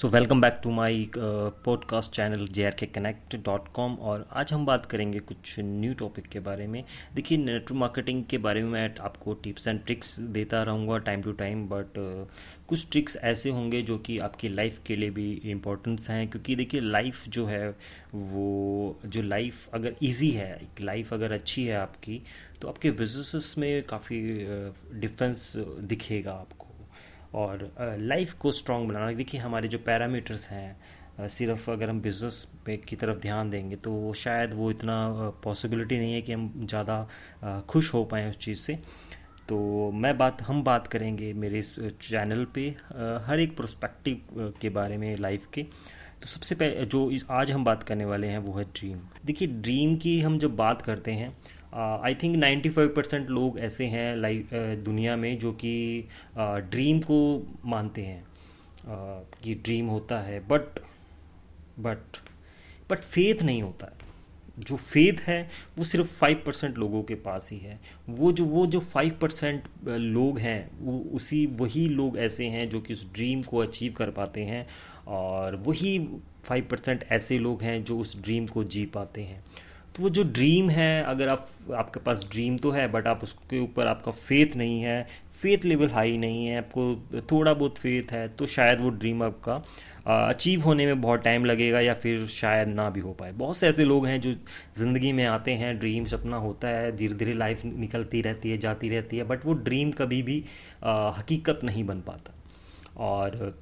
So welcome back to my podcast channel J R K connect dot com और आज हम बात करेंगे कुछ न्यू टॉपिक के बारे में। देखिए नेटवर्क मार्केटिंग के बारे में मैं आपको टिप्स एंड ट्रिक्स देता रहूँगा टाइम टू टाइम बट कुछ ट्रिक्स ऐसे होंगे जो कि आपकी लाइफ के लिए भी इम्पोर्टेंस हैं, क्योंकि देखिए लाइफ जो है, वो, जो लाइफ अगर इजी है लाइफ अगर अच्छी है आपकी तो आपके बिजनेसेस में काफ़ी डिफरेंस दिखेगा आपको। और लाइफ को स्ट्रॉन्ग बनाना। देखिए, हमारे जो पैरामीटर्स हैं सिर्फ़ अगर हम बिज़नेस पे की तरफ़ ध्यान देंगे तो शायद वो इतना पॉसिबिलिटी नहीं है कि हम ज़्यादा खुश हो पाएँ उस चीज़ से। तो मैं बात, हम बात करेंगे मेरे इस चैनल पे हर एक प्रोस्पेक्टिव के बारे में लाइफ के। तो सबसे पहले जो इस, आज हम बात करने वाले हैं, वो है ड्रीम देखिए ड्रीम की हम जब बात करते हैं आई थिंक 95 परसेंट लोग ऐसे हैं लाइफ दुनिया में जो कि ड्रीम को मानते हैं। कि ड्रीम होता है, बट बट बट फेथ नहीं होता है। जो फेथ है, वो सिर्फ़ फाइव परसेंट लोगों के पास ही है। वो जो वो जो फाइव परसेंट लोग हैं, वो उसी, वही लोग ऐसे हैं जो कि उस ड्रीम को अचीव कर पाते हैं और वही फाइव परसेंट ऐसे लोग हैं जो उस ड्रीम को जी पाते हैं। तो वो जो ड्रीम है अगर आप आपके पास ड्रीम तो है बट आप उसके ऊपर आपका फेथ नहीं है फेथ लेवल हाई नहीं है आपको थोड़ा बहुत फेथ है तो शायद वो ड्रीम आपका अचीव होने में बहुत टाइम लगेगा या फिर शायद ना भी हो पाए। बहुत से ऐसे लोग हैं जो ज़िंदगी में आते हैं ड्रीम सपना होता है धीरे धीरे लाइफ निकलती रहती है जाती रहती है बट वो ड्रीम कभी भी आ, हकीकत नहीं बन पाता। और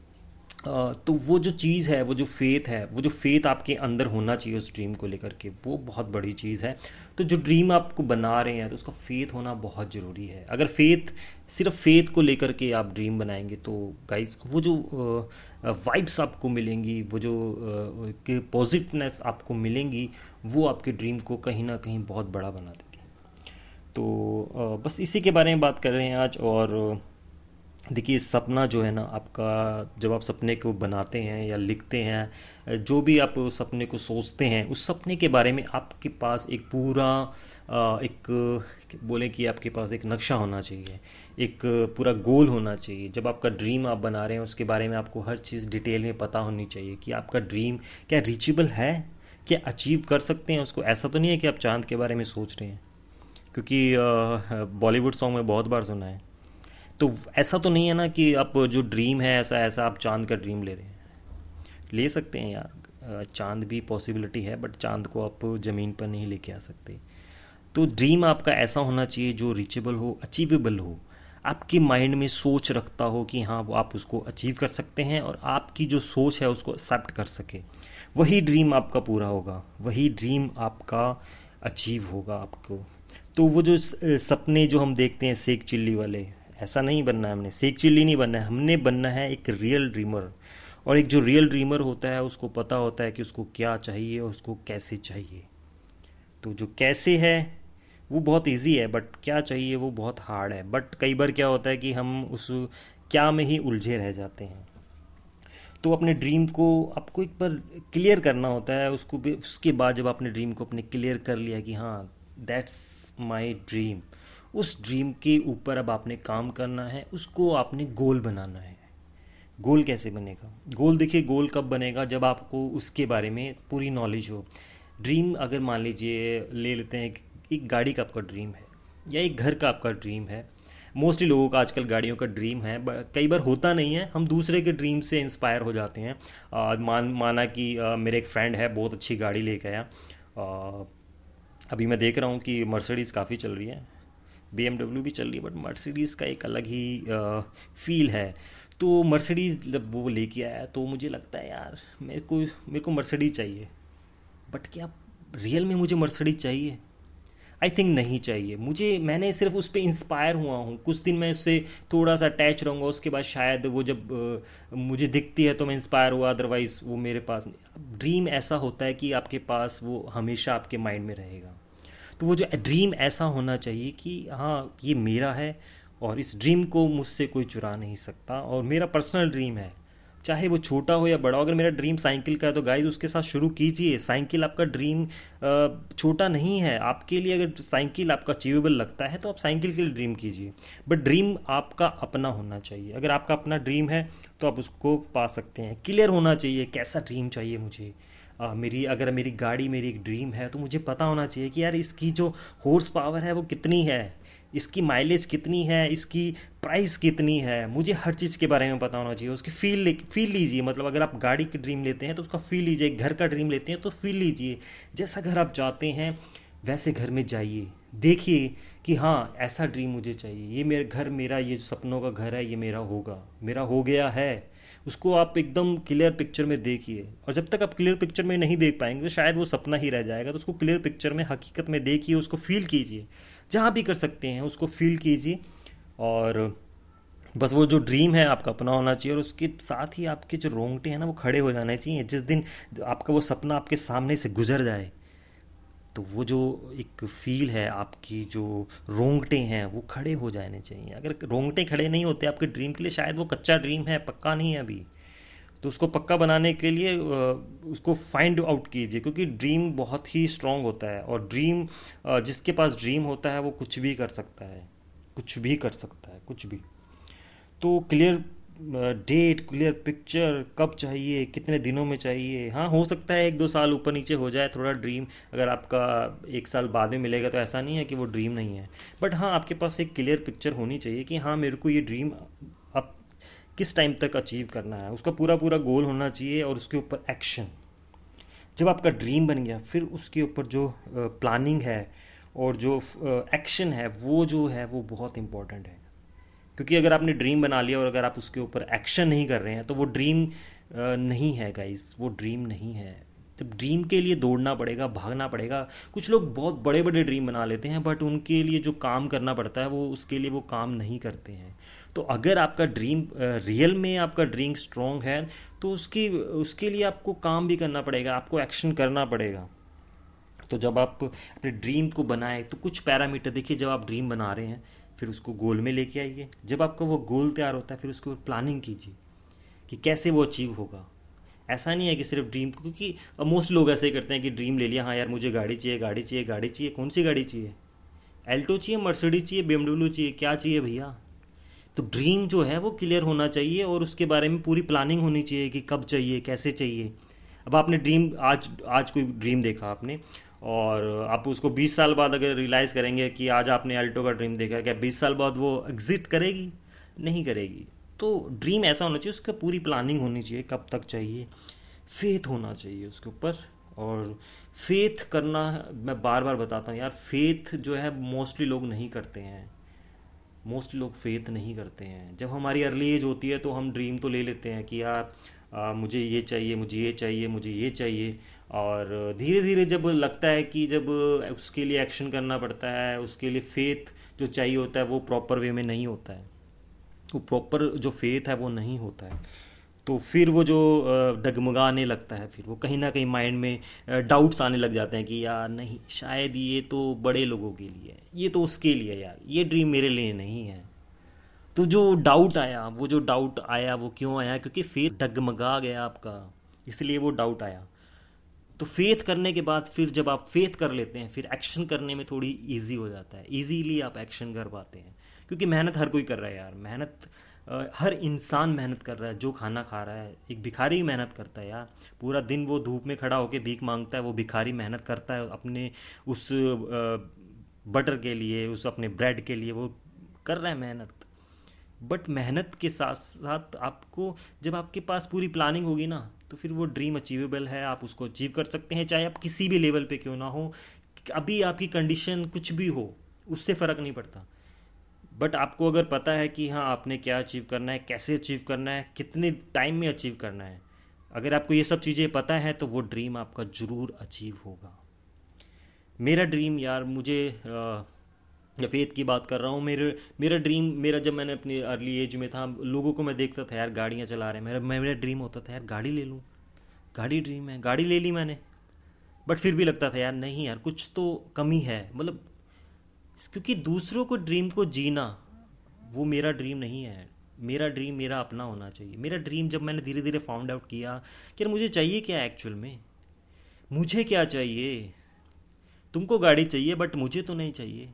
तो वो जो चीज़ है, वो जो फेथ है, वो जो फेथ आपके अंदर होना चाहिए उस ड्रीम को लेकर के, वो बहुत बड़ी चीज़ है। तो जो ड्रीम आपको बना रहे हैं तो उसका फेथ होना बहुत ज़रूरी है। अगर फेथ सिर्फ़ फेथ को लेकर के आप ड्रीम बनाएँगे तो गाइस वो जो वाइब्स आपको मिलेंगी, वो जो पॉजिटिवनेस आपको मिलेंगी, वो आपके ड्रीम को कहीं ना कहीं बहुत बड़ा बना देगी। तो बस इसी के बारे में बात कर रहे हैं आज और देखिए, सपना जो है ना, आपका जब आप सपने को बनाते हैं या लिखते हैं, जो भी आप उस सपने को सोचते हैं, उस सपने के बारे में आपके पास एक पूरा एक बोले कि आपके पास एक नक्शा होना चाहिए, एक पूरा गोल होना चाहिए। जब आपका ड्रीम आप बना रहे हैं, उसके बारे में आपको हर चीज़ डिटेल में पता होनी चाहिए कि आपका ड्रीम क्या रीचेबल है, क्या अचीव कर सकते हैं। उसको ऐसा तो नहीं है कि आप चाँद के बारे में सोच रहे हैं, क्योंकि बॉलीवुड सॉन्ग में बहुत बार सुना है। तो ऐसा तो नहीं है ना कि आप जो ड्रीम है, ऐसा ऐसा आप चाँद का ड्रीम ले रहे हैं। ले सकते हैं यार। चाँद भी पॉसिबिलिटी है बट चाँद को आप ज़मीन पर नहीं लेके आ सकते। तो ड्रीम आपका ऐसा होना चाहिए जो रीचेबल हो अचीवेबल हो। आपके माइंड में सोच रखता हो कि हाँ वो आप उसको अचीव कर सकते हैं और आपकी जो सोच है उसको एक्सेप्ट कर सके। वही ड्रीम आपका पूरा होगा। वही ड्रीम आपका अचीव होगा आपको। तो वो जो सपने जो हम देखते हैं, सेक चिल्ली वाले ऐसा नहीं बनना है हमने। सेक चिल्ली नहीं बनना है, हमने बनना है एक रियल ड्रीमर और एक जो रियल ड्रीमर होता है, उसको पता होता है कि उसको क्या चाहिए और उसको कैसे चाहिए। तो जो कैसे है, वो बहुत इजी है बट क्या चाहिए वो बहुत हार्ड है। बट कई बार क्या होता है कि हम उस क्या में ही उलझे रह जाते हैं। तो अपने ड्रीम को आपको एक बार क्लियर करना होता है, उसको भी, उसके बाद जब आपने ड्रीम को अपने क्लियर कर लिया कि हाँ दैट्स माई ड्रीम उस ड्रीम के ऊपर अब आपने काम करना है उसको आपने गोल बनाना है। गोल कैसे बनेगा? गोल देखिए गोल कब बनेगा? जब आपको उसके बारे में पूरी नॉलेज हो। ड्रीम अगर मान लीजिए ले लेते हैं एक गाड़ी का आपका ड्रीम है या एक घर का आपका ड्रीम है। मोस्टली लोगों का आजकल गाड़ियों का ड्रीम है कई बार होता नहीं है। हम दूसरे के ड्रीम से इंस्पायर हो जाते हैं। आ, मान माना कि आ, मेरे एक फ्रेंड है बहुत अच्छी गाड़ी लेके आया। अभी मैं देख रहा हूँ कि मर्सिडीज़ काफ़ी चल रही है। BMW भी चल रही है बट मर्सिडीज़ का एक अलग ही फील है। तो मर्सिडीज़ जब वो लेके आया तो मुझे लगता है यार मेरे को मेरे को मर्सिडीज़ चाहिए। बट क्या रियल में मुझे मर्सिडीज़ चाहिए? आई थिंक नहीं चाहिए। मुझे मैंने सिर्फ़ उस पर इंस्पायर हुआ हूँ। कुछ दिन मैं उससे थोड़ा सा अटैच रहूँगा उसके बाद शायद वो जब आ, मुझे दिखती है तो मैं इंस्पायर हुआ अदरवाइज़ वो मेरे पास ड्रीम ऐसा होता है कि आपके पास वो हमेशा आपके माइंड में रहेगा। तो वो जो ड्रीम ऐसा होना चाहिए कि हाँ ये मेरा है और इस ड्रीम को मुझसे कोई चुरा नहीं सकता और मेरा पर्सनल ड्रीम है। चाहे वो छोटा हो या बड़ा हो, अगर मेरा ड्रीम साइकिल का है तो गाइज़ उसके साथ शुरू कीजिए। साइकिल आपका ड्रीम छोटा नहीं है। आपके लिए अगर साइकिल आपका अचीवेबल लगता है तो आप साइकिल के लिए ड्रीम कीजिए। बट ड्रीम आपका अपना होना चाहिए। अगर आपका अपना ड्रीम है तो आप उसको पा सकते हैं। क्लियर होना चाहिए, कैसा ड्रीम चाहिए मुझे? मेरी, अगर मेरी गाड़ी मेरी एक ड्रीम है तो मुझे पता होना चाहिए कि यार इसकी जो हॉर्स पावर है वो कितनी है, इसकी माइलेज कितनी है, इसकी प्राइस कितनी है, मुझे हर चीज़ के बारे में पता होना चाहिए। उसकी फील फील लीजिए मतलब अगर आप गाड़ी की ड्रीम लेते हैं तो उसका फील लीजिए, घर का ड्रीम लेते हैं तो फील लीजिए। जैसा घर आप जाते हैं, वैसे घर में जाइए, देखिए कि हाँ ऐसा ड्रीम मुझे चाहिए। ये मेरा, घर मेरा, ये सपनों का घर है, ये मेरा होगा, मेरा हो गया है। उसको आप एकदम क्लियर पिक्चर में देखिए। और जब तक आप क्लियर पिक्चर में नहीं देख पाएँगे तो शायद वो सपना ही रह जाएगा तो उसको क्लियर पिक्चर में, हकीकत में देखिए, उसको फील कीजिए। जहाँ भी कर सकते हैं, उसको फील कीजिए। और बस वो जो ड्रीम है, आपका अपना होना चाहिए, और उसके साथ ही आपके जो रोंगटे हैं ना, वो खड़े हो जाने चाहिए। जिस दिन आपका वो सपना आपके सामने से गुजर जाए तो वो जो एक फील है, आपकी जो रोंगटे हैं, वो खड़े हो जाने चाहिए। अगर रोंगटे खड़े नहीं होते, आपके ड्रीम के लिए शायद वो कच्चा ड्रीम है, पक्का नहीं है अभी। तो उसको पक्का बनाने के लिए उसको फाइंड आउट कीजिए, क्योंकि ड्रीम बहुत ही स्ट्रांग होता है और ड्रीम जिसके पास ड्रीम होता है, वो कुछ भी कर सकता है। कुछ भी कर सकता है, कुछ भी। तो क्लियर डेट क्लियर पिक्चर कब चाहिए, कितने दिनों में चाहिए? हाँ हो सकता है एक दो साल ऊपर नीचे हो जाए थोड़ा ड्रीम अगर आपका एक साल बाद में मिलेगा तो ऐसा नहीं है कि वो ड्रीम नहीं है। बट हाँ आपके पास एक क्लियर पिक्चर होनी चाहिए कि हाँ मेरे को ये ड्रीम अब किस टाइम तक अचीव करना है। उसका पूरा पूरा गोल होना चाहिए और उसके ऊपर एक्शन जब आपका ड्रीम बन गया, फिर उसके ऊपर जो प्लानिंग है और जो एक्शन है, वो जो है, वो बहुत इंपॉर्टेंट है। क्योंकि अगर आपने ड्रीम बना लिया और अगर आप उसके ऊपर एक्शन नहीं कर रहे हैं तो वो ड्रीम नहीं है गाइस वो ड्रीम नहीं है. जब ड्रीम के लिए दौड़ना पड़ेगा, भागना पड़ेगा, कुछ लोग बहुत बड़े बड़े ड्रीम बना लेते हैं बट उनके लिए जो काम करना पड़ता है, वो उसके लिए वो काम नहीं करते हैं. तो अगर आपका ड्रीम रियल में आपका ड्रीम स्ट्रॉन्ग है तो उसकी, उसके लिए आपको काम भी करना पड़ेगा, आपको एक्शन करना पड़ेगा. तो जब आप अपने ड्रीम को बनाए तो कुछ पैरामीटर देखिए, जब आप ड्रीम बना रहे हैं फिर उसको गोल में लेके आइए। जब आपका वो गोल तैयार होता है, फिर उसके ऊपर प्लानिंग कीजिए कि कैसे वो अचीव होगा। ऐसा नहीं है कि सिर्फ़ ड्रीम क्योंकि मोस्ट लोग ऐसे करते हैं कि ड्रीम ले लिया हाँ यार मुझे गाड़ी चाहिए गाड़ी चाहिए गाड़ी चाहिए, कौन सी गाड़ी चाहिए? एल्टो चाहिए मर्सिडी चाहिए बी चाहिए, क्या चाहिए भैया? तो ड्रीम जो है वो क्लियर होना चाहिए और उसके बारे में पूरी प्लानिंग होनी चाहिए कि कब चाहिए, कैसे चाहिए। अब आपने ड्रीम आज आज कोई ड्रीम देखा आपने और आप उसको 20 साल बाद अगर रियलाइज़ करेंगे कि आज आपने अल्टो का ड्रीम देखा क्या 20 साल बाद वो एग्जिट करेगी? नहीं करेगी। तो ड्रीम ऐसा होना चाहिए, उसका पूरी प्लानिंग होनी चाहिए, कब तक चाहिए। फेथ होना चाहिए उसके ऊपर। और फेथ करना, मैं बार बार बताता हूँ यार फेथ जो है मोस्टली लोग नहीं करते हैं। मोस्टली लोग फेथ नहीं करते हैं। जब हमारी अर्ली एज होती है तो हम ड्रीम तो ले लेते हैं कि यार आ, मुझे ये चाहिए मुझे ये चाहिए मुझे ये चाहिए। और धीरे धीरे जब लगता है कि जब उसके लिए एक्शन करना पड़ता है उसके लिए फेथ जो चाहिए होता है वो प्रॉपर वे में नहीं होता है। वो प्रॉपर जो फेथ है वो नहीं होता है। तो फिर वो जो डगमगाने लगता है फिर वो कहीं ना कहीं माइंड में डाउट्स आने लग जाते हैं कि यार नहीं शायद ये तो बड़े लोगों के लिए है ये तो उसके लिए यार ये ड्रीम मेरे लिए नहीं है। तो जो डाउट आया, वो जो डाउट आया, वो क्यों आया? क्योंकि फेथ डगमगा गया आपका। इसलिए वो डाउट आया। तो फेथ करने के बाद फिर जब आप फेथ कर लेते हैं, फिर एक्शन करने में थोड़ी ईजी हो जाता है। ईजीली आप एक्शन कर पाते हैं। क्योंकि मेहनत हर कोई कर रहा है यार। मेहनत हर इंसान मेहनत कर रहा है। जो खाना खा रहा है, एक भिखारी मेहनत करता है यार। पूरा दिन वो धूप में खड़ा होकर भीख माँगता है, वो भिखारी मेहनत करता है अपने उस बटर के लिए, उस अपने ब्रेड के लिए। वो कर रहा है मेहनत। बट मेहनत के साथ साथ आपको, जब आपके पास पूरी प्लानिंग होगी ना तो फिर वो ड्रीम अचीवेबल है, आप उसको अचीव कर सकते हैं, चाहे आप किसी भी लेवल पे क्यों ना हो, अभी आपकी कंडीशन कुछ भी हो, उससे फ़र्क नहीं पड़ता। बट आपको अगर पता है कि हाँ आपने क्या अचीव करना है, कैसे अचीव करना है, कितने टाइम में अचीव करना है, अगर आपको ये सब चीज़ें पता है तो वो ड्रीम आपका ज़रूर अचीव होगा। मेरा ड्रीम यार, मुझे फेथ की बात कर रहा हूँ, मेरे, मेरा ड्रीम मेरा जब मैंने अपनी अर्ली एज में था, लोगों को मैं देखता था, यार गाड़ियाँ चला रहे हैं, मेरा मेरा ड्रीम होता था, यार गाड़ी ले लूँ, गाड़ी ड्रीम है, गाड़ी ले ली मैंने। बट फिर भी लगता था, यार नहीं यार, कुछ तो कमी है। मतलब क्योंकि दूसरों को ड्रीम को जीना, वो मेरा ड्रीम नहीं है। मेरा ड्रीम मेरा अपना होना चाहिए। मेरा ड्रीम जब मैंने धीरे धीरे फाउंड आउट किया कि यार मुझे चाहिए क्या एक्चुअल में? मुझे क्या चाहिए? तुमको गाड़ी चाहिए बट मुझे तो नहीं चाहिए।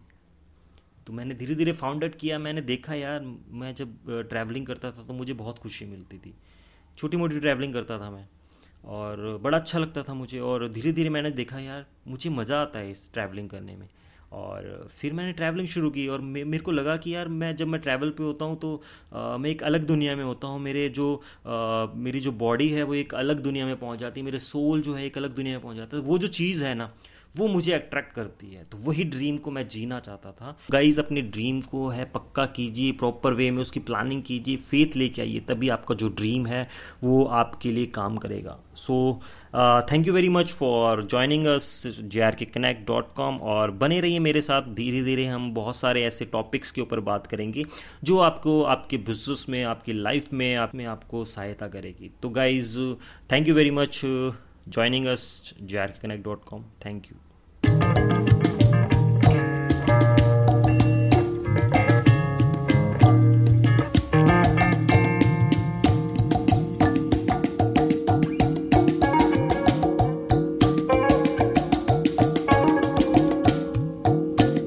तो मैंने धीरे धीरे फाउंड आउट किया मैंने देखा यार मैं जब ट्रैवलिंग करता था तो मुझे बहुत खुशी मिलती थी। छोटी मोटी ट्रैवलिंग करता था मैं और बड़ा अच्छा लगता था मुझे और धीरे धीरे मैंने देखा यार मुझे मज़ा आता है इस ट्रैवलिंग करने में। और फिर मैंने ट्रैवलिंग शुरू की और मे मेरे को लगा कि यार मैं जब मैं ट्रैवल पे होता हूँ तो आ, मैं एक अलग दुनिया में होता हूँ। मेरे जो आ, मेरी जो बॉडी है वो एक अलग दुनिया में पहुँच जाती है मेरे सोल जो है एक अलग दुनिया में पहुँच जाता है। वो जो चीज़ है ना वो मुझे अट्रैक्ट करती है। तो वही ड्रीम को मैं जीना चाहता था। गाइज़ अपने ड्रीम को है, पक्का कीजिए प्रॉपर वे में उसकी प्लानिंग कीजिए फेथ लेके आइए, तभी आपका जो ड्रीम है, वो आपके लिए काम करेगा। So thank you very much for joining us J R K connect dot com और बने रहिए मेरे साथ। धीरे धीरे हम बहुत सारे ऐसे टॉपिक्स के ऊपर बात करेंगे, जो आपको, आपके बिज़नेस में, आपकी लाइफ में, आप में आपको सहायता करेगी। तो guys thank you very much joining us, jarconnect.com. Thank you.